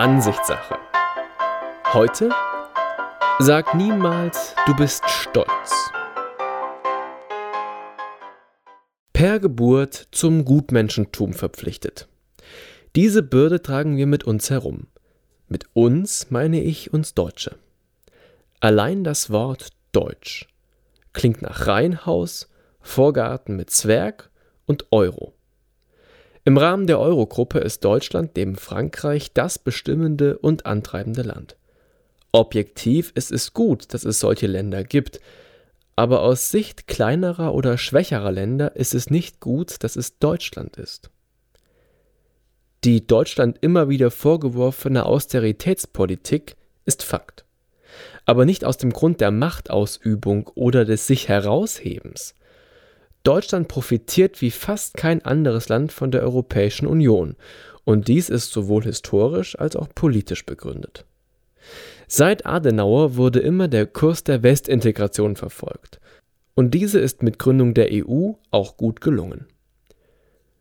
Ansichtssache. Heute sag niemals, du bist stolz. Per Geburt zum Gutmenschentum verpflichtet. Diese Bürde tragen wir mit uns herum. Mit uns meine ich uns Deutsche. Allein das Wort Deutsch klingt nach Reihenhaus, Vorgarten mit Zwerg und Euro. Im Rahmen der Eurogruppe ist Deutschland neben Frankreich das bestimmende und antreibende Land. Objektiv ist es gut, dass es solche Länder gibt, aber aus Sicht kleinerer oder schwächerer Länder ist es nicht gut, dass es Deutschland ist. Die Deutschland immer wieder vorgeworfene Austeritätspolitik ist Fakt. Aber nicht aus dem Grund der Machtausübung oder des sich heraushebens. Deutschland profitiert wie fast kein anderes Land von der Europäischen Union, und dies ist sowohl historisch als auch politisch begründet. Seit Adenauer wurde immer der Kurs der Westintegration verfolgt, und diese ist mit Gründung der EU auch gut gelungen.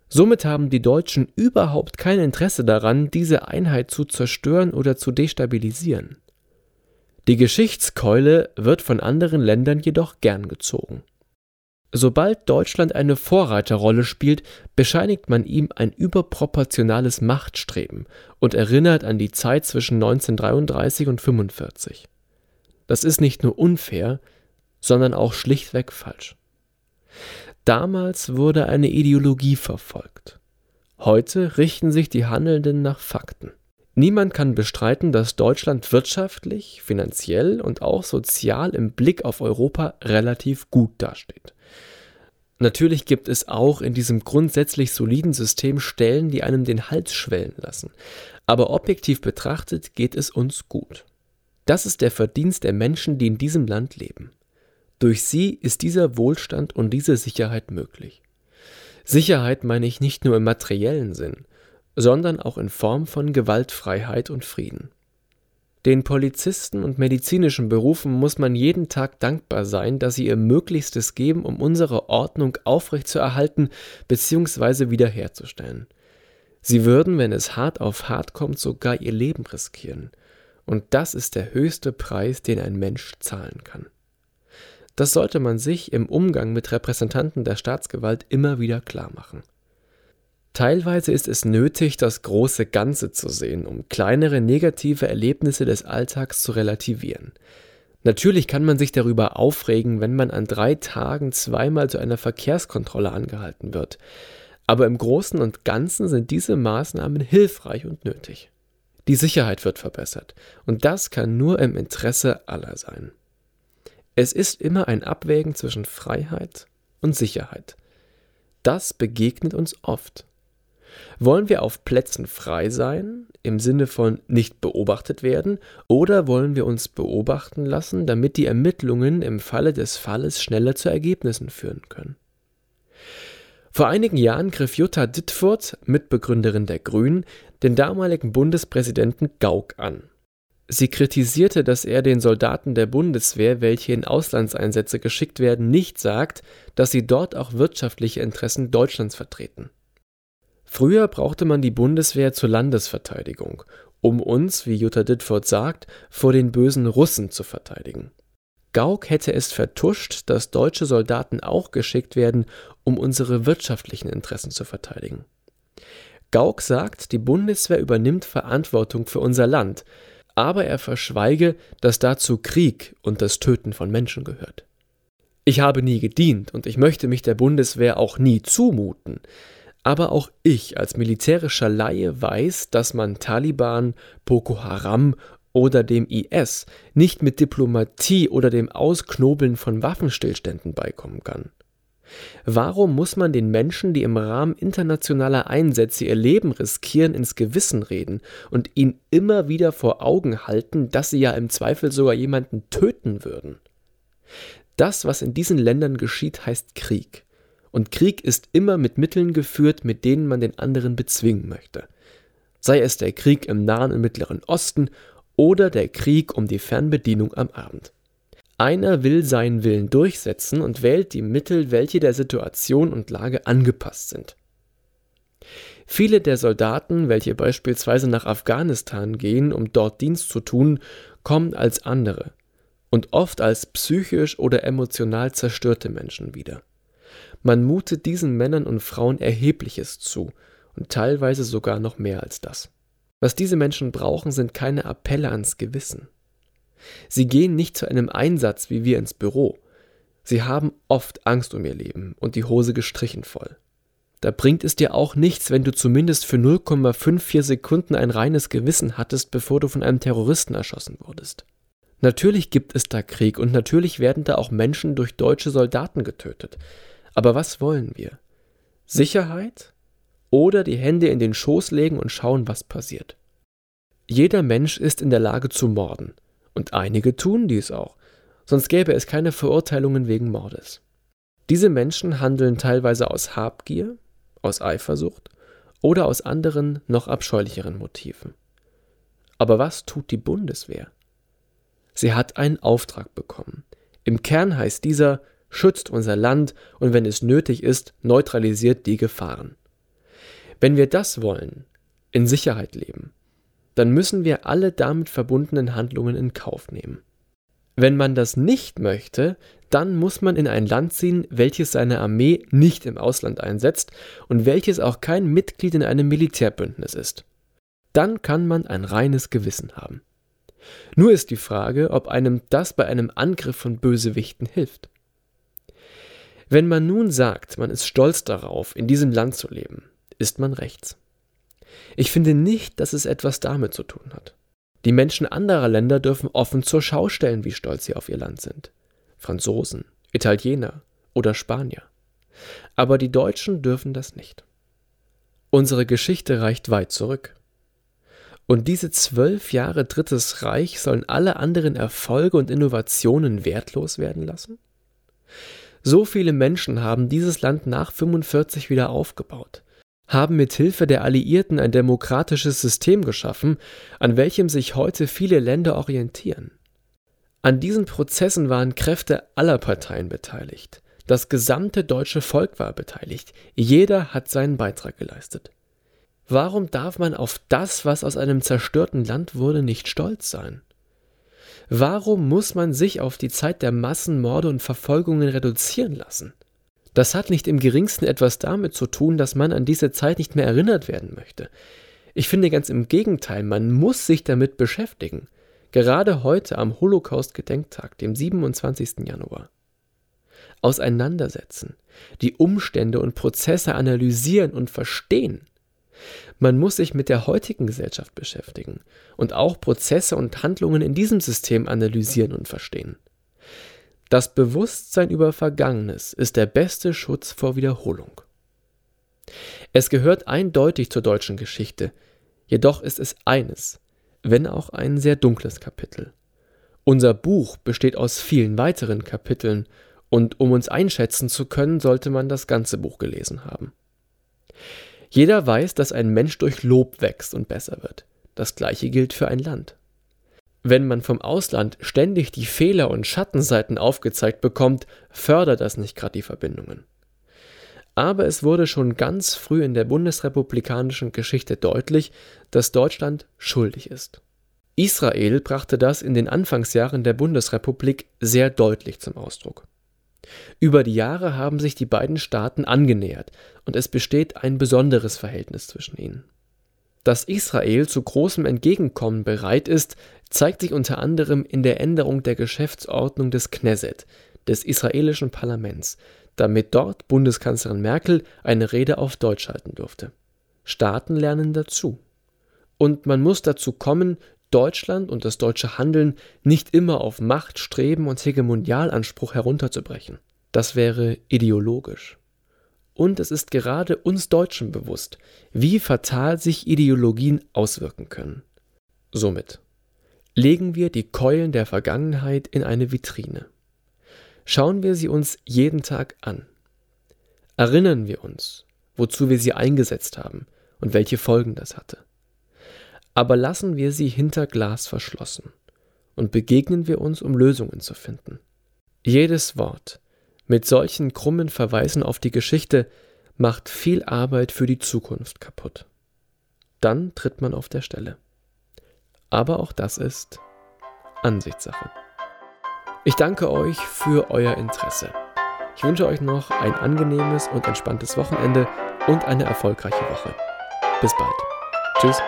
Somit haben die Deutschen überhaupt kein Interesse daran, diese Einheit zu zerstören oder zu destabilisieren. Die Geschichtskeule wird von anderen Ländern jedoch gern gezogen. Sobald Deutschland eine Vorreiterrolle spielt, bescheinigt man ihm ein überproportionales Machtstreben und erinnert an die Zeit zwischen 1933 und 1945. Das ist nicht nur unfair, sondern auch schlichtweg falsch. Damals wurde eine Ideologie verfolgt. Heute richten sich die Handelnden nach Fakten. Niemand kann bestreiten, dass Deutschland wirtschaftlich, finanziell und auch sozial im Blick auf Europa relativ gut dasteht. Natürlich gibt es auch in diesem grundsätzlich soliden System Stellen, die einem den Hals schwellen lassen. Aber objektiv betrachtet geht es uns gut. Das ist der Verdienst der Menschen, die in diesem Land leben. Durch sie ist dieser Wohlstand und diese Sicherheit möglich. Sicherheit meine ich nicht nur im materiellen Sinn, sondern auch in Form von Gewaltfreiheit und Frieden. Den Polizisten und medizinischen Berufen muss man jeden Tag dankbar sein, dass sie ihr Möglichstes geben, um unsere Ordnung aufrechtzuerhalten bzw. wiederherzustellen. Sie würden, wenn es hart auf hart kommt, sogar ihr Leben riskieren. Und das ist der höchste Preis, den ein Mensch zahlen kann. Das sollte man sich im Umgang mit Repräsentanten der Staatsgewalt immer wieder klar machen. Teilweise ist es nötig, das große Ganze zu sehen, um kleinere negative Erlebnisse des Alltags zu relativieren. Natürlich kann man sich darüber aufregen, wenn man an drei Tagen zweimal zu einer Verkehrskontrolle angehalten wird. Aber im Großen und Ganzen sind diese Maßnahmen hilfreich und nötig. Die Sicherheit wird verbessert, und das kann nur im Interesse aller sein. Es ist immer ein Abwägen zwischen Freiheit und Sicherheit. Das begegnet uns oft. Wollen wir auf Plätzen frei sein, im Sinne von nicht beobachtet werden, oder wollen wir uns beobachten lassen, damit die Ermittlungen im Falle des Falles schneller zu Ergebnissen führen können? Vor einigen Jahren griff Jutta Dittfurt, Mitbegründerin der Grünen, den damaligen Bundespräsidenten Gauck an. Sie kritisierte, dass er den Soldaten der Bundeswehr, welche in Auslandseinsätze geschickt werden, nicht sagt, dass sie dort auch wirtschaftliche Interessen Deutschlands vertreten. Früher brauchte man die Bundeswehr zur Landesverteidigung, um uns, wie Jutta Dittfurt sagt, vor den bösen Russen zu verteidigen. Gauck hätte es vertuscht, dass deutsche Soldaten auch geschickt werden, um unsere wirtschaftlichen Interessen zu verteidigen. Gauck sagt, die Bundeswehr übernimmt Verantwortung für unser Land, aber er verschweige, dass dazu Krieg und das Töten von Menschen gehört. Ich habe nie gedient und ich möchte mich der Bundeswehr auch nie zumuten. Aber auch ich als militärischer Laie weiß, dass man Taliban, Boko Haram oder dem IS nicht mit Diplomatie oder dem Ausknobeln von Waffenstillständen beikommen kann. Warum muss man den Menschen, die im Rahmen internationaler Einsätze ihr Leben riskieren, ins Gewissen reden und ihnen immer wieder vor Augen halten, dass sie ja im Zweifel sogar jemanden töten würden? Das, was in diesen Ländern geschieht, heißt Krieg. Und Krieg ist immer mit Mitteln geführt, mit denen man den anderen bezwingen möchte. Sei es der Krieg im Nahen und Mittleren Osten oder der Krieg um die Fernbedienung am Abend. Einer will seinen Willen durchsetzen und wählt die Mittel, welche der Situation und Lage angepasst sind. Viele der Soldaten, welche beispielsweise nach Afghanistan gehen, um dort Dienst zu tun, kommen als andere und oft als psychisch oder emotional zerstörte Menschen wieder. Man mutet diesen Männern und Frauen Erhebliches zu und teilweise sogar noch mehr als das. Was diese Menschen brauchen, sind keine Appelle ans Gewissen. Sie gehen nicht zu einem Einsatz wie wir ins Büro. Sie haben oft Angst um ihr Leben und die Hose gestrichen voll. Da bringt es dir auch nichts, wenn du zumindest für 0,54 Sekunden ein reines Gewissen hattest, bevor du von einem Terroristen erschossen wurdest. Natürlich gibt es da Krieg und natürlich werden da auch Menschen durch deutsche Soldaten getötet. Aber was wollen wir? Sicherheit oder die Hände in den Schoß legen und schauen, was passiert? Jeder Mensch ist in der Lage zu morden. Und einige tun dies auch. Sonst gäbe es keine Verurteilungen wegen Mordes. Diese Menschen handeln teilweise aus Habgier, aus Eifersucht oder aus anderen, noch abscheulicheren Motiven. Aber was tut die Bundeswehr? Sie hat einen Auftrag bekommen. Im Kern heißt dieser, schützt unser Land und wenn es nötig ist, neutralisiert die Gefahren. Wenn wir das wollen, in Sicherheit leben, dann müssen wir alle damit verbundenen Handlungen in Kauf nehmen. Wenn man das nicht möchte, dann muss man in ein Land ziehen, welches seine Armee nicht im Ausland einsetzt und welches auch kein Mitglied in einem Militärbündnis ist. Dann kann man ein reines Gewissen haben. Nur ist die Frage, ob einem das bei einem Angriff von Bösewichten hilft. Wenn man nun sagt, man ist stolz darauf, in diesem Land zu leben, ist man rechts. Ich finde nicht, dass es etwas damit zu tun hat. Die Menschen anderer Länder dürfen offen zur Schau stellen, wie stolz sie auf ihr Land sind. Franzosen, Italiener oder Spanier. Aber die Deutschen dürfen das nicht. Unsere Geschichte reicht weit zurück. Und diese zwölf Jahre Drittes Reich sollen alle anderen Erfolge und Innovationen wertlos werden lassen? So viele Menschen haben dieses Land nach 45 wieder aufgebaut, haben mit Hilfe der Alliierten ein demokratisches System geschaffen, an welchem sich heute viele Länder orientieren. An diesen Prozessen waren Kräfte aller Parteien beteiligt. Das gesamte deutsche Volk war beteiligt. Jeder hat seinen Beitrag geleistet. Warum darf man auf das, was aus einem zerstörten Land wurde, nicht stolz sein? Warum muss man sich auf die Zeit der Massenmorde und Verfolgungen reduzieren lassen? Das hat nicht im geringsten etwas damit zu tun, dass man an diese Zeit nicht mehr erinnert werden möchte. Ich finde ganz im Gegenteil, man muss sich damit beschäftigen. Gerade heute am Holocaust-Gedenktag, dem 27. Januar. Auseinandersetzen, die Umstände und Prozesse analysieren und verstehen. Man muss sich mit der heutigen Gesellschaft beschäftigen und auch Prozesse und Handlungen in diesem System analysieren und verstehen. Das Bewusstsein über Vergangenes ist der beste Schutz vor Wiederholung. Es gehört eindeutig zur deutschen Geschichte, jedoch ist es eines, wenn auch ein sehr dunkles Kapitel. Unser Buch besteht aus vielen weiteren Kapiteln, und um uns einschätzen zu können, sollte man das ganze Buch gelesen haben. Jeder weiß, dass ein Mensch durch Lob wächst und besser wird. Das gleiche gilt für ein Land. Wenn man vom Ausland ständig die Fehler und Schattenseiten aufgezeigt bekommt, fördert das nicht gerade die Verbindungen. Aber es wurde schon ganz früh in der bundesrepublikanischen Geschichte deutlich, dass Deutschland schuldig ist. Israel brachte das in den Anfangsjahren der Bundesrepublik sehr deutlich zum Ausdruck. Über die Jahre haben sich die beiden Staaten angenähert und es besteht ein besonderes Verhältnis zwischen ihnen. Dass Israel zu großem Entgegenkommen bereit ist, zeigt sich unter anderem in der Änderung der Geschäftsordnung des Knesset, des israelischen Parlaments, damit dort Bundeskanzlerin Merkel eine Rede auf Deutsch halten durfte. Staaten lernen dazu. Und man muss dazu kommen, Deutschland und das deutsche Handeln nicht immer auf Macht, Streben und Hegemonialanspruch herunterzubrechen. Das wäre ideologisch. Und es ist gerade uns Deutschen bewusst, wie fatal sich Ideologien auswirken können. Somit legen wir die Keulen der Vergangenheit in eine Vitrine. Schauen wir sie uns jeden Tag an. Erinnern wir uns, wozu wir sie eingesetzt haben und welche Folgen das hatte. Aber lassen wir sie hinter Glas verschlossen und begegnen wir uns, um Lösungen zu finden. Jedes Wort mit solchen krummen Verweisen auf die Geschichte macht viel Arbeit für die Zukunft kaputt. Dann tritt man auf der Stelle. Aber auch das ist Ansichtssache. Ich danke euch für euer Interesse. Ich wünsche euch noch ein angenehmes und entspanntes Wochenende und eine erfolgreiche Woche. Bis bald. Tschüss.